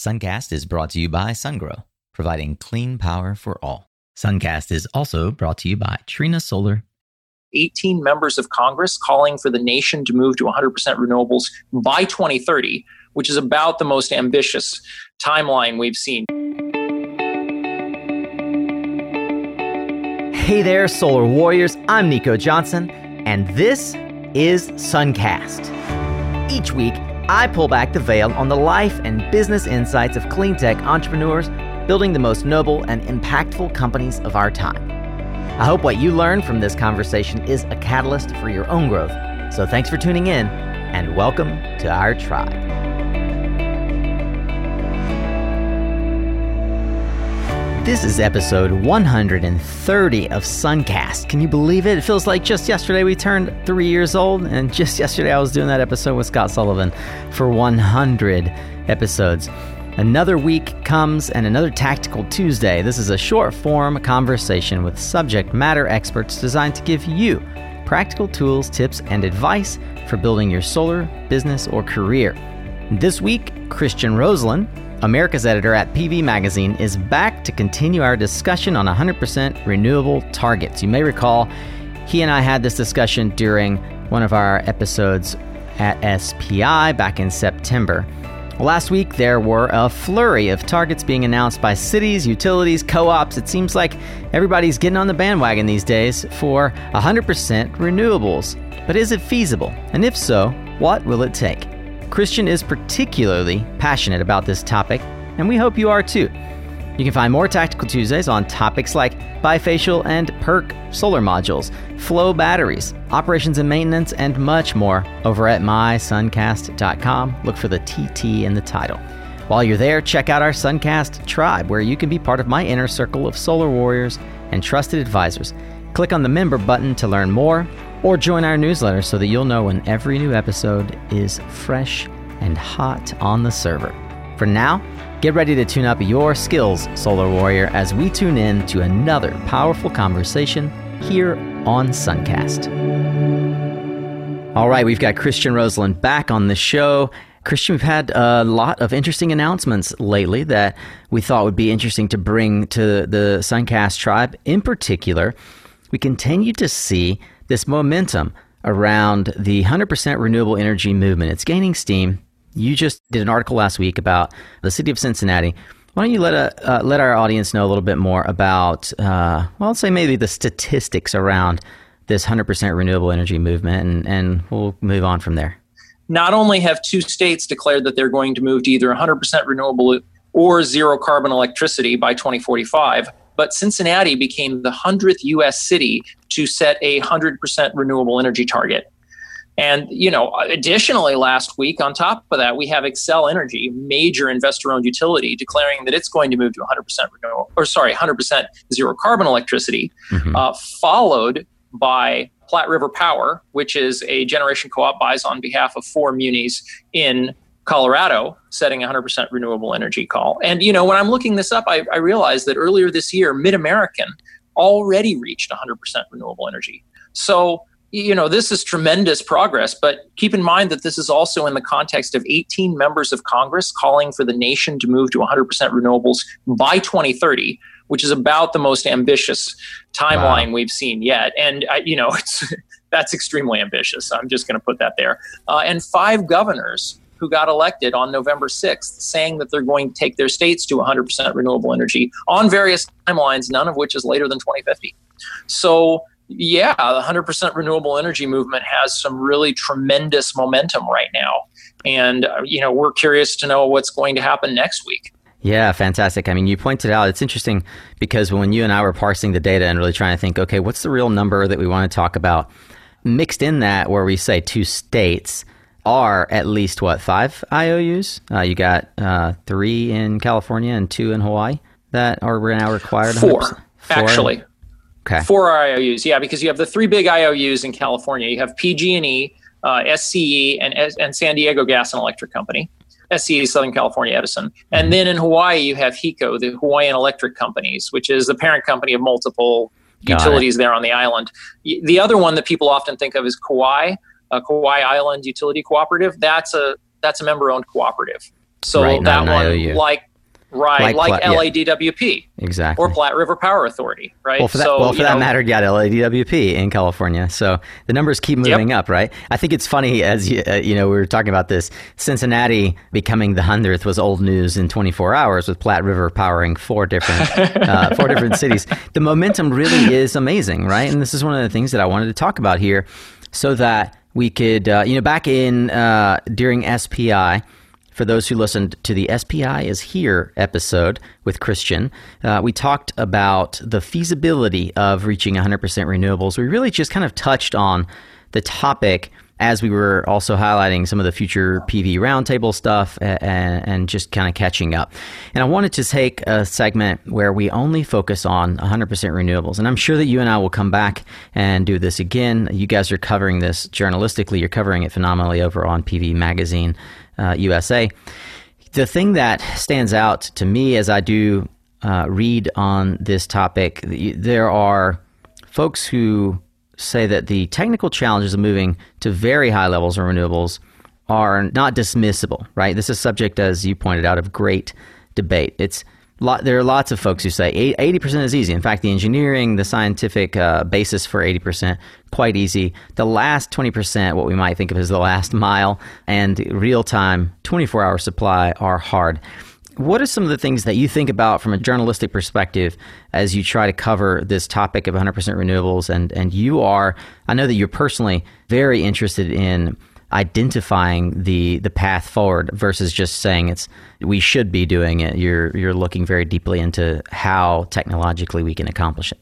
Suncast is brought to you by SunGrow, providing clean power for all. Suncast is also brought to you by Trina Solar. 18 members of Congress calling for the nation to move to 100% renewables by 2030, which is about the most ambitious timeline we've seen. Hey there, Solar Warriors. I'm Nico Johnson, and this is Suncast. Each week, I pull back the veil on the life and business insights of clean tech entrepreneurs building the most noble and impactful companies of our time. I hope what you learn from this conversation is a catalyst for your own growth. So thanks for tuning in, and welcome to our tribe. This is episode 130 of Suncast. Can you believe it? It feels like just yesterday we turned three years old, and just yesterday I was doing that episode with Scott Sullivan for 100 episodes. Another week comes and another Tactical Tuesday. This is a short form conversation with subject matter experts designed to give you practical tools, tips, and advice for building your solar business or career. This week, Christian Roselund America's editor at PV Magazine, is back to continue our discussion on 100% renewable targets. You may recall he and I had this discussion during one of our episodes at SPI back in September. Last week, there were a flurry of targets being announced by cities, utilities, co ops. It seems like everybody's getting on the bandwagon these days for 100% renewables. But is it feasible? And if so, what will it take? Christian is particularly passionate about this topic, and we hope you are too. You can find more Tactical Tuesdays on topics like bifacial and PERC solar modules, flow batteries, operations and maintenance, and much more over at mysuncast.com. Look for the TT in the title. While you're there, check out our Suncast tribe, where you can be part of my inner circle of solar warriors and trusted advisors. Click on the member button to learn more or join our newsletter so that you'll know when every new episode is fresh and hot on the server. For now, get ready to tune up your skills, Solar Warrior, as we tune in to another powerful conversation here on Suncast. All right, we've got Christian Roselund back on the show. Christian, we've had a lot of interesting announcements lately that we thought would be interesting to bring to the Suncast tribe. In particular, we continue to see this momentum around the 100% renewable energy movement. It's gaining steam. You just did an article last week about the city of Cincinnati. Why don't you let a, uh, uh, let our audience know a little bit more about, uh, well, I'll say maybe the statistics around this 100% renewable energy movement, and, and we'll move on from there. Not only have two states declared that they're going to move to either 100% renewable or zero carbon electricity by 2045, but Cincinnati became the 100th US city to set a 100% renewable energy target. And, you know, additionally, last week, on top of that, we have Xcel Energy, major investor owned utility, declaring that it's going to move to 100% renewable, or sorry, 100% zero carbon electricity, mm-hmm. uh, followed by Platte River Power, which is a generation co op buys on behalf of four munis in Colorado setting 100% renewable energy call. And, you know, when I'm looking this up, I, I realized that earlier this year, Mid American already reached 100% renewable energy. So, you know, this is tremendous progress, but keep in mind that this is also in the context of 18 members of Congress calling for the nation to move to 100% renewables by 2030, which is about the most ambitious timeline wow. we've seen yet. And, I, you know, it's that's extremely ambitious. I'm just going to put that there. Uh, and five governors who got elected on November 6th saying that they're going to take their states to 100% renewable energy on various timelines, none of which is later than 2050. So, yeah, the 100% renewable energy movement has some really tremendous momentum right now. And, uh, you know, we're curious to know what's going to happen next week. Yeah, fantastic. I mean, you pointed out it's interesting because when you and I were parsing the data and really trying to think, okay, what's the real number that we want to talk about? Mixed in that, where we say two states, are at least what five IOUs? Uh, you got uh, three in California and two in Hawaii that are now required. Four, Four, actually. Okay. Four IOUs, yeah, because you have the three big IOUs in California. You have PG&E, uh, SCE, and and San Diego Gas and Electric Company. SCE Southern California Edison. And mm-hmm. then in Hawaii, you have HECO, the Hawaiian Electric Companies, which is the parent company of multiple Got utilities it. there on the island. The other one that people often think of is Kauai, uh, Kauai Island Utility Cooperative. That's a that's a member owned cooperative. So Right, that one, IOU. like right, Like like, Pla- yeah. LADWP Exactly. or Platte River Power Authority, right? Well, for that, so, well, for that know, matter, you got LADWP in California. So the numbers keep moving up, right? I think it's funny as you, uh, you know we were talking about this. Cincinnati becoming the hundredth was old news in 24 hours, with Platte River powering four different uh, four different cities. The momentum really is amazing, right? And this is one of the things that I wanted to talk about here, so that we could, uh, you know, back in uh, during SPI for those who listened to the SPI is Here episode with Christian, uh, we talked about the feasibility of reaching 100% renewables. We really just kind of touched on the topic as we were also highlighting some of the future PV roundtable stuff and, and just kind of catching up. And I wanted to take a segment where we only focus on 100% renewables. And I'm sure that you and I will come back and do this again. You guys are covering this journalistically, you're covering it phenomenally over on PV Magazine uh, USA. The thing that stands out to me as I do uh, read on this topic, there are folks who say that the technical challenges of moving to very high levels of renewables are not dismissible, right? This is subject, as you pointed out, of great debate. It's lot, there are lots of folks who say 80% is easy. In fact, the engineering, the scientific uh, basis for 80%, quite easy. The last 20%, what we might think of as the last mile, and real time 24 hour supply are hard. What are some of the things that you think about from a journalistic perspective as you try to cover this topic of 100% renewables? And, and you are, I know that you're personally very interested in identifying the the path forward versus just saying it's we should be doing it. You're you're looking very deeply into how technologically we can accomplish it.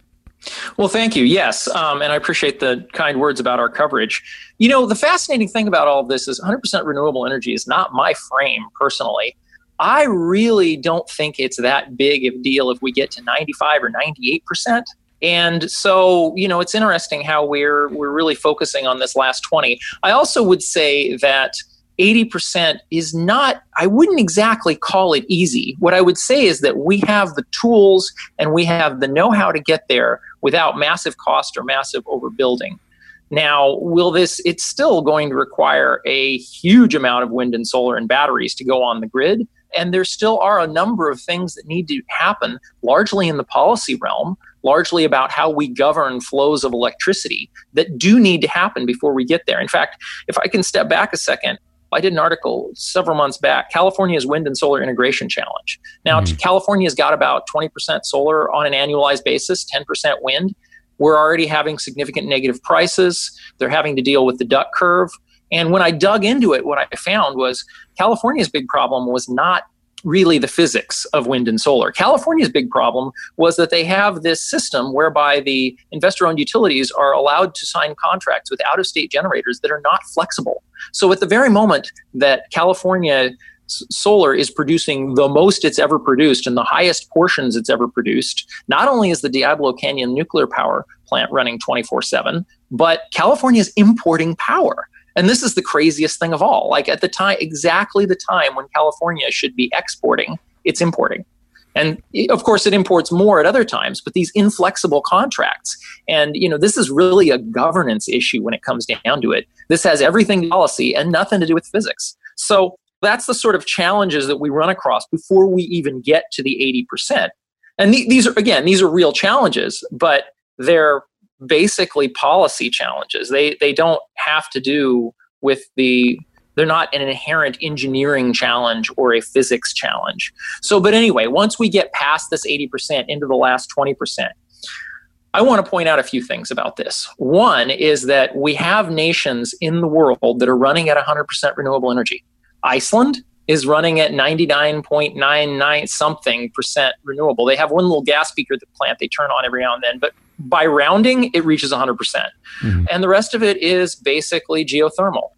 Well, thank you. Yes, um, and I appreciate the kind words about our coverage. You know, the fascinating thing about all of this is 100% renewable energy is not my frame personally. I really don't think it's that big of a deal if we get to 95 or 98 percent. And so, you know, it's interesting how we're we're really focusing on this last 20. I also would say that 80% is not I wouldn't exactly call it easy. What I would say is that we have the tools and we have the know-how to get there without massive cost or massive overbuilding. Now, will this, it's still going to require a huge amount of wind and solar and batteries to go on the grid. And there still are a number of things that need to happen, largely in the policy realm, largely about how we govern flows of electricity that do need to happen before we get there. In fact, if I can step back a second, I did an article several months back, California's Wind and Solar Integration Challenge. Now, Mhm. California's got about 20% solar on an annualized basis, 10% wind. We're already having significant negative prices. They're having to deal with the duck curve. And when I dug into it, what I found was California's big problem was not really the physics of wind and solar. California's big problem was that they have this system whereby the investor owned utilities are allowed to sign contracts with out of state generators that are not flexible. So at the very moment that California solar is producing the most it's ever produced and the highest portions it's ever produced, not only is the Diablo Canyon nuclear power plant running 24 7, but California is importing power. And this is the craziest thing of all. Like at the time, exactly the time when California should be exporting, it's importing. And of course, it imports more at other times, but these inflexible contracts. And, you know, this is really a governance issue when it comes down to it. This has everything policy and nothing to do with physics. So that's the sort of challenges that we run across before we even get to the 80%. And the- these are, again, these are real challenges, but they're basically policy challenges. They they don't have to do with the they're not an inherent engineering challenge or a physics challenge. So but anyway, once we get past this 80% into the last 20%, I want to point out a few things about this. One is that we have nations in the world that are running at 100% renewable energy. Iceland is running at 99.99 something percent renewable. They have one little gas peaker at the plant they turn on every now and then, but by rounding, it reaches 100%. percent Mhm. And the rest of it is basically geothermal.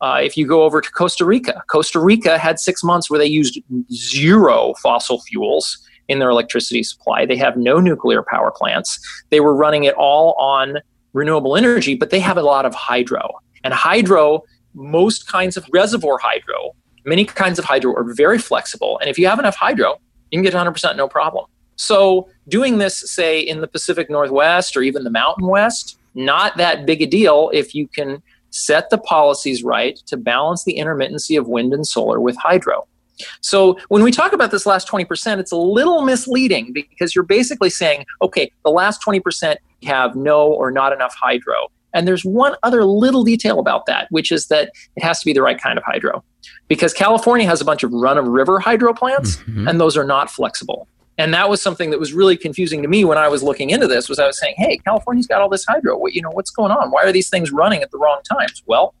Uh, if you go over to Costa Rica, Costa Rica had six months where they used zero fossil fuels in their electricity supply. They have no nuclear power plants. They were running it all on renewable energy, but they have a lot of hydro. And hydro, most kinds of reservoir hydro, many kinds of hydro are very flexible. And if you have enough hydro, you can get 100% no problem. So doing this, say, in the Pacific Northwest or even the Mountain West, not that big a deal if you can set the policies right to balance the intermittency of wind and solar with hydro. So when we talk about this last 20%, it's a little misleading because you're basically saying, okay, the last 20% have no or not enough hydro. And there's one other little detail about that, which is that it has to be the right kind of hydro. Because California has a bunch of run of river hydro plants, mm-hmm. and those are not flexible. And that was something that was really confusing to me when I was looking into this. Was I was saying, "Hey, California's got all this hydro. What you know? What's going on? Why are these things running at the wrong times?" Well,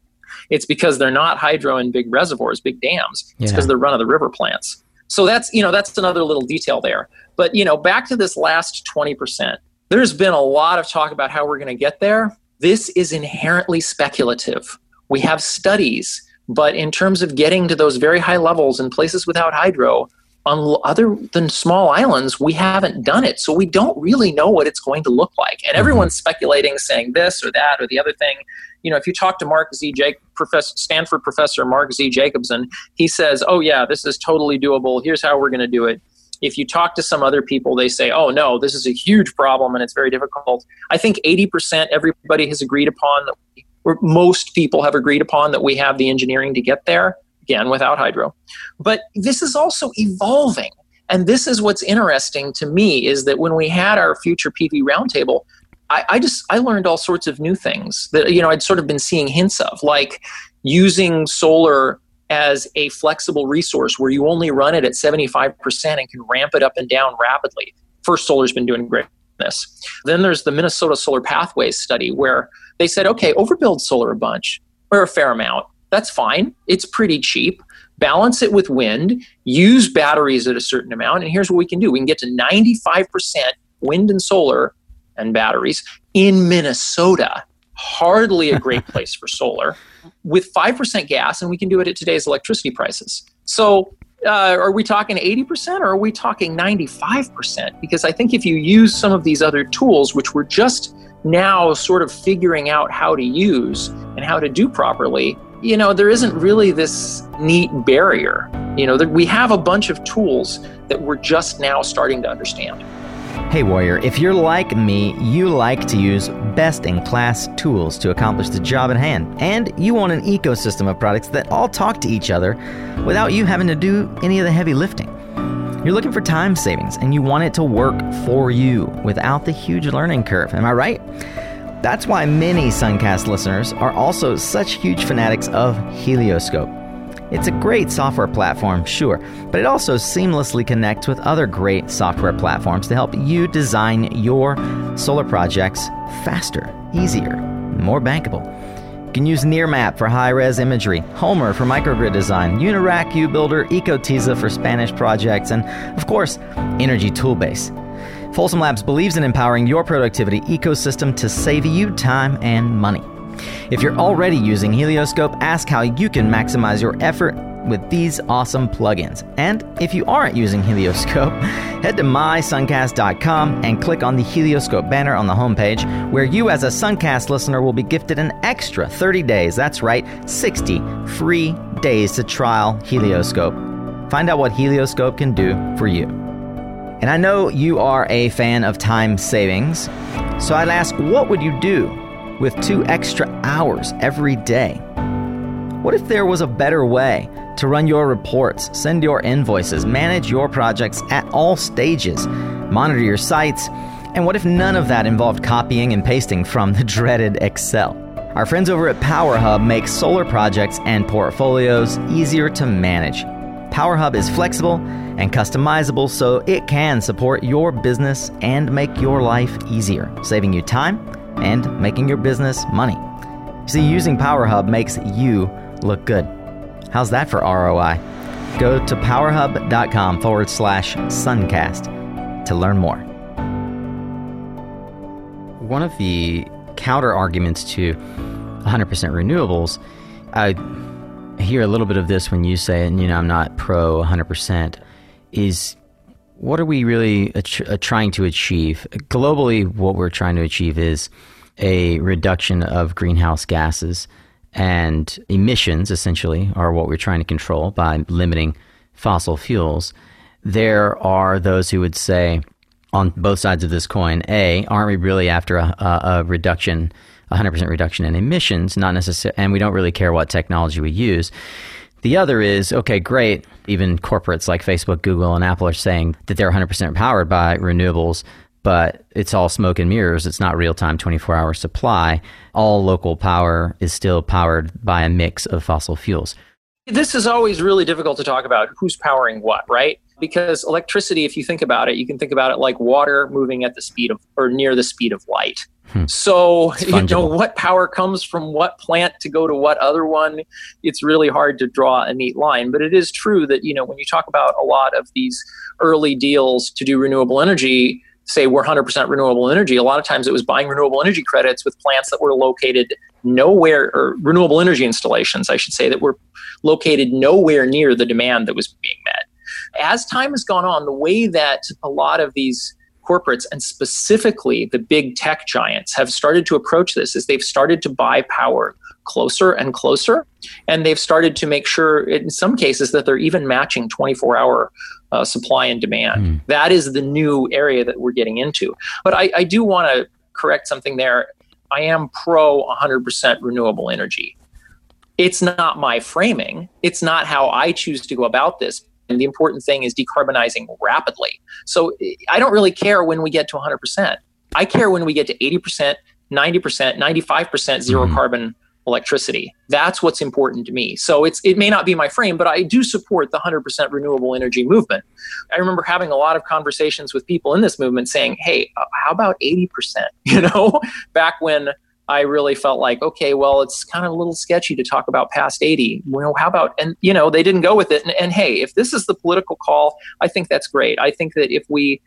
it's because they're not hydro in big reservoirs, big dams. It's because they're run of the river plants. So that's you know that's another little detail there. But you know, back to this last twenty percent. There's been a lot of talk about how we're going to get there. This is inherently speculative. We have studies, but in terms of getting to those very high levels in places without hydro, on other than small islands, we haven't done it. So we don't really know what it's going to look like. And everyone's mm-hmm. speculating, saying this or that or the other thing. You know, if you talk to Mark Z. Jake, professor, Stanford professor Mark Z. Jacobson, he says, "Oh yeah, this is totally doable. Here's how we're going to do it." If you talk to some other people, they say, "Oh no, this is a huge problem and it's very difficult." I think 80% everybody has agreed upon that, or most people have agreed upon that we have the engineering to get there again without hydro. But this is also evolving. And this is what's interesting to me is that when we had our future PV roundtable, I, I, just I learned all sorts of new things that you know I'd sort of been seeing hints of, like using solar as a flexible resource where you only run it at 75% and can ramp it up and down rapidly. First Solar's been doing great this. Then there's the Minnesota Solar Pathways study where they said, okay, overbuild solar a bunch or a fair amount that's fine. It's pretty cheap. Balance it with wind, use batteries at a certain amount, and here's what we can do we can get to 95% wind and solar and batteries in Minnesota. Hardly a great place for solar with 5% gas, and we can do it at today's electricity prices. So, uh, are we talking 80% or are we talking 95%? Because I think if you use some of these other tools, which we're just now sort of figuring out how to use and how to do properly, you know, there isn't really this neat barrier. You know, we have a bunch of tools that we're just now starting to understand. Hey, Warrior, if you're like me, you like to use best in class tools to accomplish the job at hand, and you want an ecosystem of products that all talk to each other without you having to do any of the heavy lifting. You're looking for time savings and you want it to work for you without the huge learning curve. Am I right? That's why many Suncast listeners are also such huge fanatics of Helioscope. It's a great software platform, sure, but it also seamlessly connects with other great software platforms to help you design your solar projects faster, easier, more bankable. You can use Nearmap for high res imagery, Homer for microgrid design, Unirac UBuilder, EcoTiza for Spanish projects, and of course, Energy Toolbase. Folsom Labs believes in empowering your productivity ecosystem to save you time and money. If you're already using Helioscope, ask how you can maximize your effort with these awesome plugins. And if you aren't using Helioscope, head to mysuncast.com and click on the Helioscope banner on the homepage, where you, as a Suncast listener, will be gifted an extra 30 days that's right, 60 free days to trial Helioscope. Find out what Helioscope can do for you. And I know you are a fan of time savings, so I'd ask what would you do with two extra hours every day? What if there was a better way to run your reports, send your invoices, manage your projects at all stages, monitor your sites, and what if none of that involved copying and pasting from the dreaded Excel? Our friends over at PowerHub make solar projects and portfolios easier to manage. PowerHub is flexible and customizable so it can support your business and make your life easier, saving you time and making your business money. See, using PowerHub makes you look good. How's that for ROI? Go to powerhub.com forward slash suncast to learn more. One of the counter arguments to 100% renewables, I hear a little bit of this when you say, and you know, I'm not pro 100% is what are we really uh, trying to achieve? Globally, what we're trying to achieve is a reduction of greenhouse gases and emissions, essentially, are what we're trying to control by limiting fossil fuels. There are those who would say, on both sides of this coin, A, aren't we really after a, a, a reduction, 100% reduction in emissions? Not necessarily, and we don't really care what technology we use. The other is okay, great. Even corporates like Facebook, Google, and Apple are saying that they're 100% powered by renewables, but it's all smoke and mirrors. It's not real time 24 hour supply. All local power is still powered by a mix of fossil fuels. This is always really difficult to talk about who's powering what, right? Because electricity, if you think about it, you can think about it like water moving at the speed of or near the speed of light. Hmm. So, you know, what power comes from what plant to go to what other one, it's really hard to draw a neat line. But it is true that, you know, when you talk about a lot of these early deals to do renewable energy, say we're 100% renewable energy, a lot of times it was buying renewable energy credits with plants that were located nowhere, or renewable energy installations, I should say, that were located nowhere near the demand that was being met. As time has gone on, the way that a lot of these corporates and specifically the big tech giants have started to approach this is they've started to buy power closer and closer and they've started to make sure in some cases that they're even matching 24 hour uh, supply and demand mm. that is the new area that we're getting into but i, I do want to correct something there i am pro 100% renewable energy it's not my framing. It's not how I choose to go about this. And the important thing is decarbonizing rapidly. So I don't really care when we get to 100%. I care when we get to 80%, 90%, 95% 0 mm-hmm. carbon electricity. That's what's important to me. So it's it may not be my frame, but I do support the 100% renewable energy movement. I remember having a lot of conversations with people in this movement saying, "Hey, uh, how about 80%?" You know, back when I really felt like, okay, well, it's kind of a little sketchy to talk about past 80. Well, how about, and, you know, they didn't go with it. And, and hey, if this is the political call, I think that's great. I think that if we,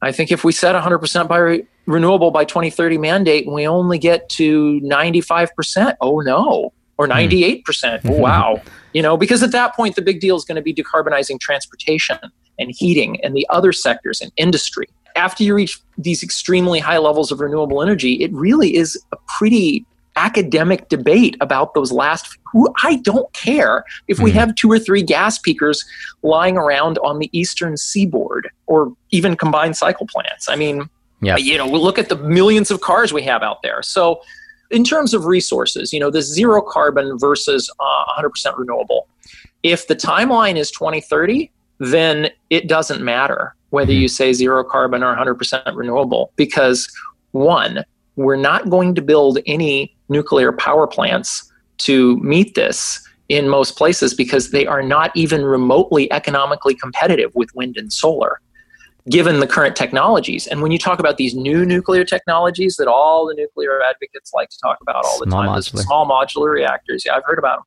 I think if we set 100% by re- renewable by 2030 mandate and we only get to 95%, oh no, or 98%, mm. oh, wow. you know, because at that point, the big deal is going to be decarbonizing transportation and heating and the other sectors and industry after you reach these extremely high levels of renewable energy, it really is a pretty academic debate about those last who I don't care if we mm. have two or three gas peakers lying around on the eastern seaboard or even combined cycle plants. I mean, yeah. you know, we look at the millions of cars we have out there. So in terms of resources, you know, the zero carbon versus uh, 100% renewable. If the timeline is 2030, then it doesn't matter whether you mm-hmm. say zero carbon or 100% renewable, because one, we're not going to build any nuclear power plants to meet this in most places because they are not even remotely economically competitive with wind and solar given the current technologies. And when you talk about these new nuclear technologies that all the nuclear advocates like to talk about all the small time, modular. small modular reactors, yeah, I've heard about them.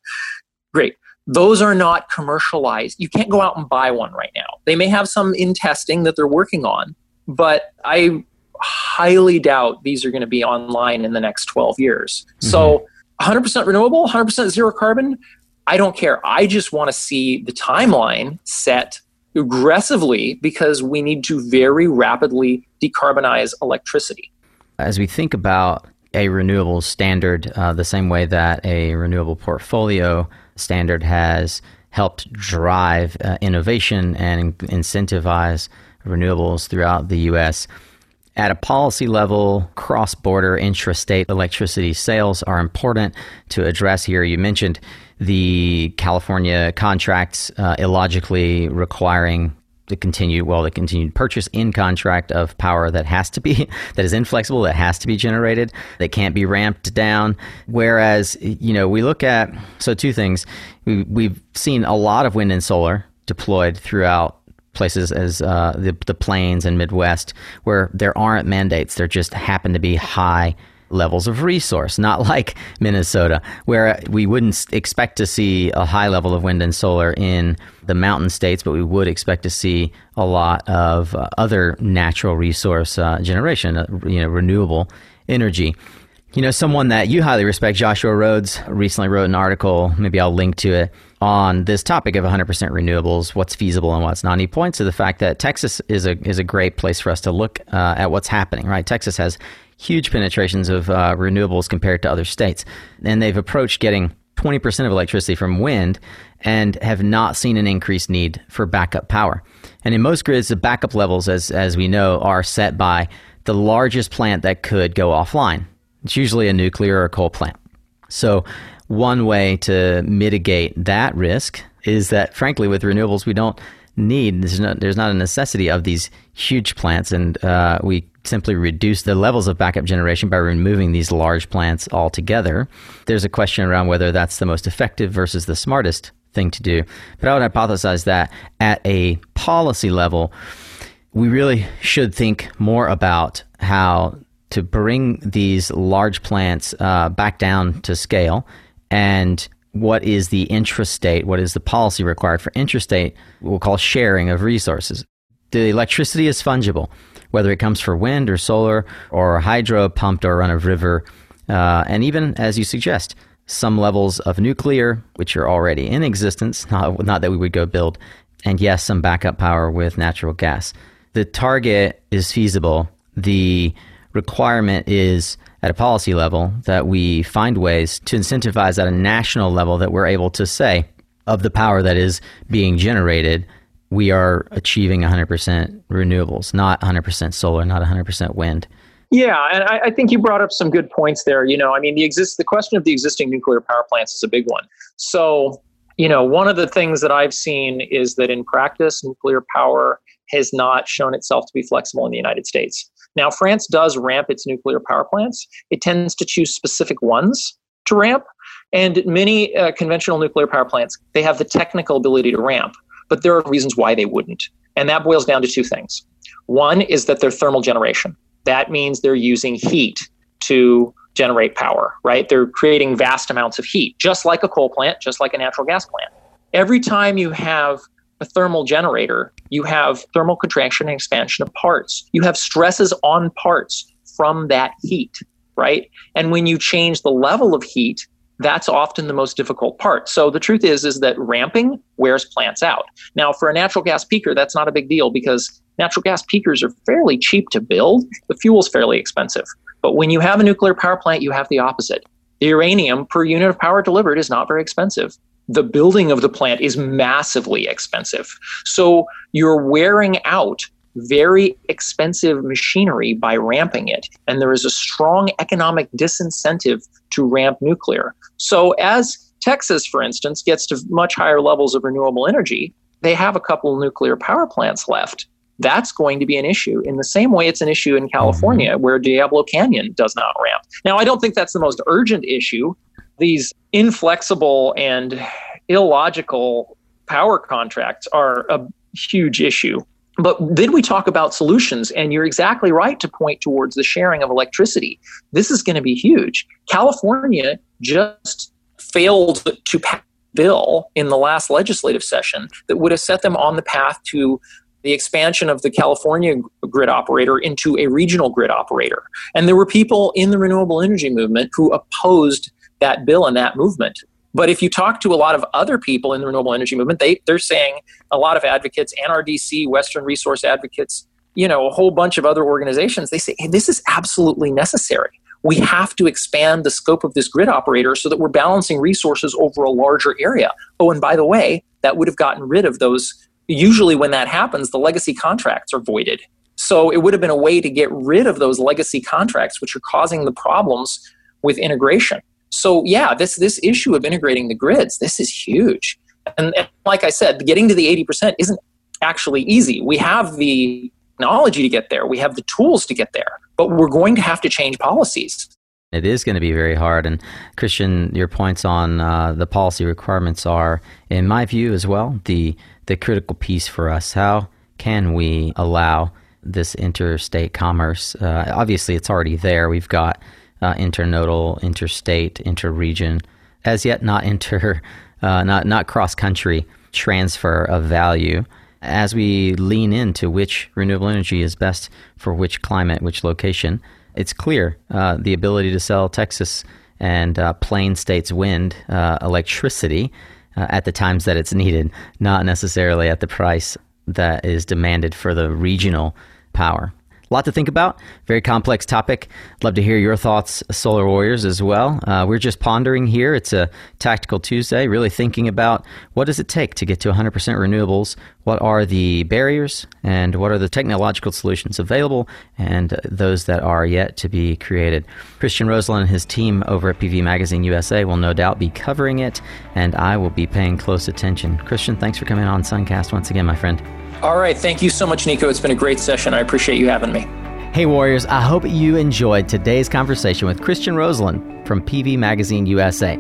Great those are not commercialized. You can't go out and buy one right now. They may have some in testing that they're working on, but I highly doubt these are going to be online in the next 12 years. Mm-hmm. So 100% renewable, 100% zero carbon, I don't care. I just want to see the timeline set aggressively because we need to very rapidly decarbonize electricity. As we think about a renewable standard, uh, the same way that a renewable portfolio standard has helped drive uh, innovation and incentivize renewables throughout the U.S. At a policy level, cross border intrastate electricity sales are important to address here. You mentioned the California contracts uh, illogically requiring the continued well the continued purchase in contract of power that has to be that is inflexible that has to be generated that can't be ramped down. Whereas you know we look at so two things. We, we've seen a lot of wind and solar deployed throughout places as uh, the, the plains and midwest where there aren't mandates. There just happen to be high levels of resource, not like Minnesota, where we wouldn't expect to see a high level of wind and solar in the mountain states, but we would expect to see a lot of uh, other natural resource uh, generation, uh, you know, renewable energy. You know, someone that you highly respect, Joshua Rhodes, recently wrote an article, maybe I'll link to it, on this topic of 100% renewables, what's feasible and what's not. And he points to the fact that Texas is a, is a great place for us to look uh, at what's happening, right? Texas has huge penetrations of uh, renewables compared to other states. And they've approached getting 20% of electricity from wind and have not seen an increased need for backup power. And in most grids, the backup levels, as, as we know, are set by the largest plant that could go offline. It's usually a nuclear or coal plant. So one way to mitigate that risk is that, frankly, with renewables, we don't need there's not, there's not a necessity of these huge plants, and uh, we simply reduce the levels of backup generation by removing these large plants altogether. There's a question around whether that's the most effective versus the smartest thing to do. But I would hypothesize that at a policy level, we really should think more about how to bring these large plants uh, back down to scale and what is the intrastate, what is the policy required for intrastate, we'll call sharing of resources. The electricity is fungible, whether it comes for wind or solar or hydro pumped or run of river, uh, and even as you suggest, some levels of nuclear, which are already in existence, not, not that we would go build, and yes, some backup power with natural gas. The target is feasible. The requirement is at a policy level that we find ways to incentivize at a national level that we're able to say of the power that is being generated, we are achieving 100% renewables, not 100% solar, not 100% wind. Yeah, and I, I, think you brought up some good points there. You know, I mean, the exist the question of the existing nuclear power plants is a big one. So, you know, one of the things that I've seen is that in practice, nuclear power has not shown itself to be flexible in the United States. Now, France does ramp its nuclear power plants. It tends to choose specific ones to ramp, and many uh, conventional nuclear power plants they have the technical ability to ramp, but there are reasons why they wouldn't, and that boils down to two things. One is that they're thermal generation. That means they're using heat to generate power, right? They're creating vast amounts of heat, just like a coal plant, just like a natural gas plant. Every time you have a thermal generator, you have thermal contraction and expansion of parts. You have stresses on parts from that heat, right? And when you change the level of heat, that's often the most difficult part. So the truth is is that ramping wears plants out. Now for a natural gas peaker, that's not a big deal because natural gas peakers are fairly cheap to build. The fuel's fairly expensive. But when you have a nuclear power plant, you have the opposite. The uranium per unit of power delivered is not very expensive the building of the plant is massively expensive. So you're wearing out very expensive machinery by ramping it. And there is a strong economic disincentive to ramp nuclear. So as Texas, for instance, gets to much higher levels of renewable energy, they have a couple nuclear power plants left. That's going to be an issue in the same way it's an issue in California, mm-hmm. where Diablo Canyon does not ramp. Now, I don't think that's the most urgent issue these inflexible and illogical power contracts are a huge issue. But then we talk about solutions, and you're exactly right to point towards the sharing of electricity. This is going to be huge. California just failed to pass a bill in the last legislative session that would have set them on the path to the expansion of the California grid operator into a regional grid operator. And there were people in the renewable energy movement who opposed that bill and that movement. But if you talk to a lot of other people in the renewable energy movement, they, they're saying a lot of advocates, NRDC, Western Resource Advocates, you know, a whole bunch of other organizations, they say, hey, this is absolutely necessary. We have to expand the scope of this grid operator so that we're balancing resources over a larger area. Oh, and by the way, that would have gotten rid of those. Usually, when that happens, the legacy contracts are voided. So it would have been a way to get rid of those legacy contracts, which are causing the problems with integration. So yeah, this this issue of integrating the grids, this is huge. And, and like I said, getting to the 80% isn't actually easy. We have the technology to get there, we have the tools to get there, but we're going to have to change policies. It is going to be very hard. And Christian, your points on uh, the policy requirements are, in my view as well, the the critical piece for us. How can we allow this interstate commerce? Uh, obviously, it's already there. We've got uh, internodal, interstate, interregion, as yet not inter, uh, not not cross country transfer of value. As we lean into which renewable energy is best for which climate, which location, it's clear uh, the ability to sell Texas and uh, Plain States wind uh, electricity uh, at the times that it's needed, not necessarily at the price that is demanded for the regional power. Lot to think about. Very complex topic. Love to hear your thoughts, Solar Warriors, as well. Uh, we're just pondering here. It's a Tactical Tuesday, really thinking about what does it take to get to 100% renewables? What are the barriers? And what are the technological solutions available? And those that are yet to be created. Christian Roselund and his team over at PV Magazine USA will no doubt be covering it, and I will be paying close attention. Christian, thanks for coming on Suncast once again, my friend. All right. Thank you so much, Nico. It's been a great session. I appreciate you having me. Hey, Warriors, I hope you enjoyed today's conversation with Christian Roselund from PV Magazine USA.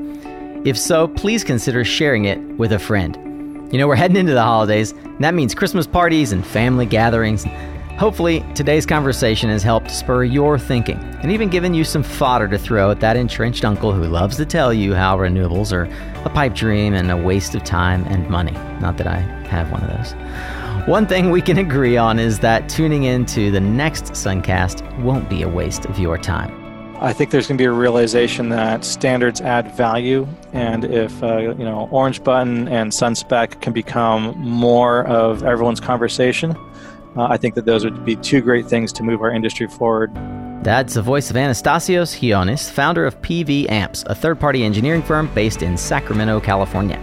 If so, please consider sharing it with a friend. You know, we're heading into the holidays, and that means Christmas parties and family gatherings. Hopefully, today's conversation has helped spur your thinking and even given you some fodder to throw at that entrenched uncle who loves to tell you how renewables are a pipe dream and a waste of time and money. Not that I have one of those. One thing we can agree on is that tuning into the next Suncast won't be a waste of your time. I think there's going to be a realization that standards add value, and if uh, you know Orange Button and SunSpec can become more of everyone's conversation, uh, I think that those would be two great things to move our industry forward. That's the voice of Anastasios Hionis, founder of PV Amps, a third-party engineering firm based in Sacramento, California.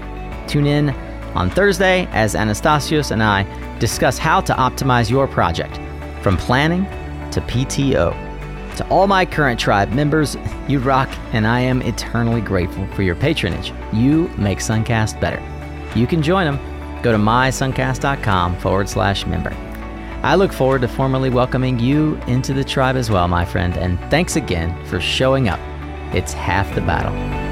Tune in on Thursday as Anastasios and I discuss how to optimize your project from planning to PTO. To all my current tribe members, you rock, and I am eternally grateful for your patronage. You make Suncast better. You can join them. Go to mysuncast.com forward slash member. I look forward to formally welcoming you into the tribe as well, my friend, and thanks again for showing up. It's half the battle.